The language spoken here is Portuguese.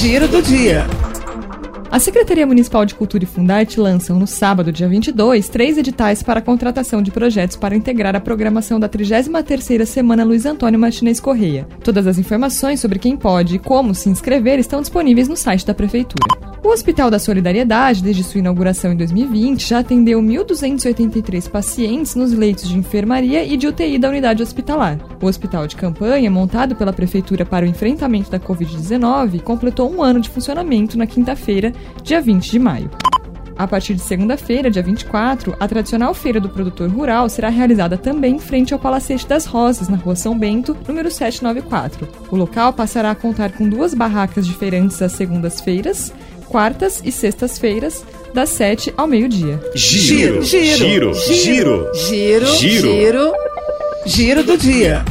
Giro do dia. A Secretaria Municipal de Cultura e Fundarte lançam no sábado, dia 22, três editais para a contratação de projetos para integrar a programação da 33ª Semana Luiz Antônio Martinez Correia. Todas as informações sobre quem pode e como se inscrever estão disponíveis no site da Prefeitura. O Hospital da Solidariedade, desde sua inauguração em 2020, já atendeu 1.283 pacientes nos leitos de enfermaria e de UTI da unidade hospitalar. O hospital de campanha, montado pela Prefeitura para o enfrentamento da Covid-19, completou um ano de funcionamento na quinta-feira, dia 20 de maio. A partir de segunda-feira, dia 24, a tradicional Feira do Produtor Rural será realizada também em frente ao Palacete das Rosas, na Rua São Bento, número 794. O local passará a contar com duas barracas diferentes às segundas-feiras, quartas e sextas-feiras, das 7 ao meio-dia. Giro, giro, giro, giro, giro, giro, giro do dia.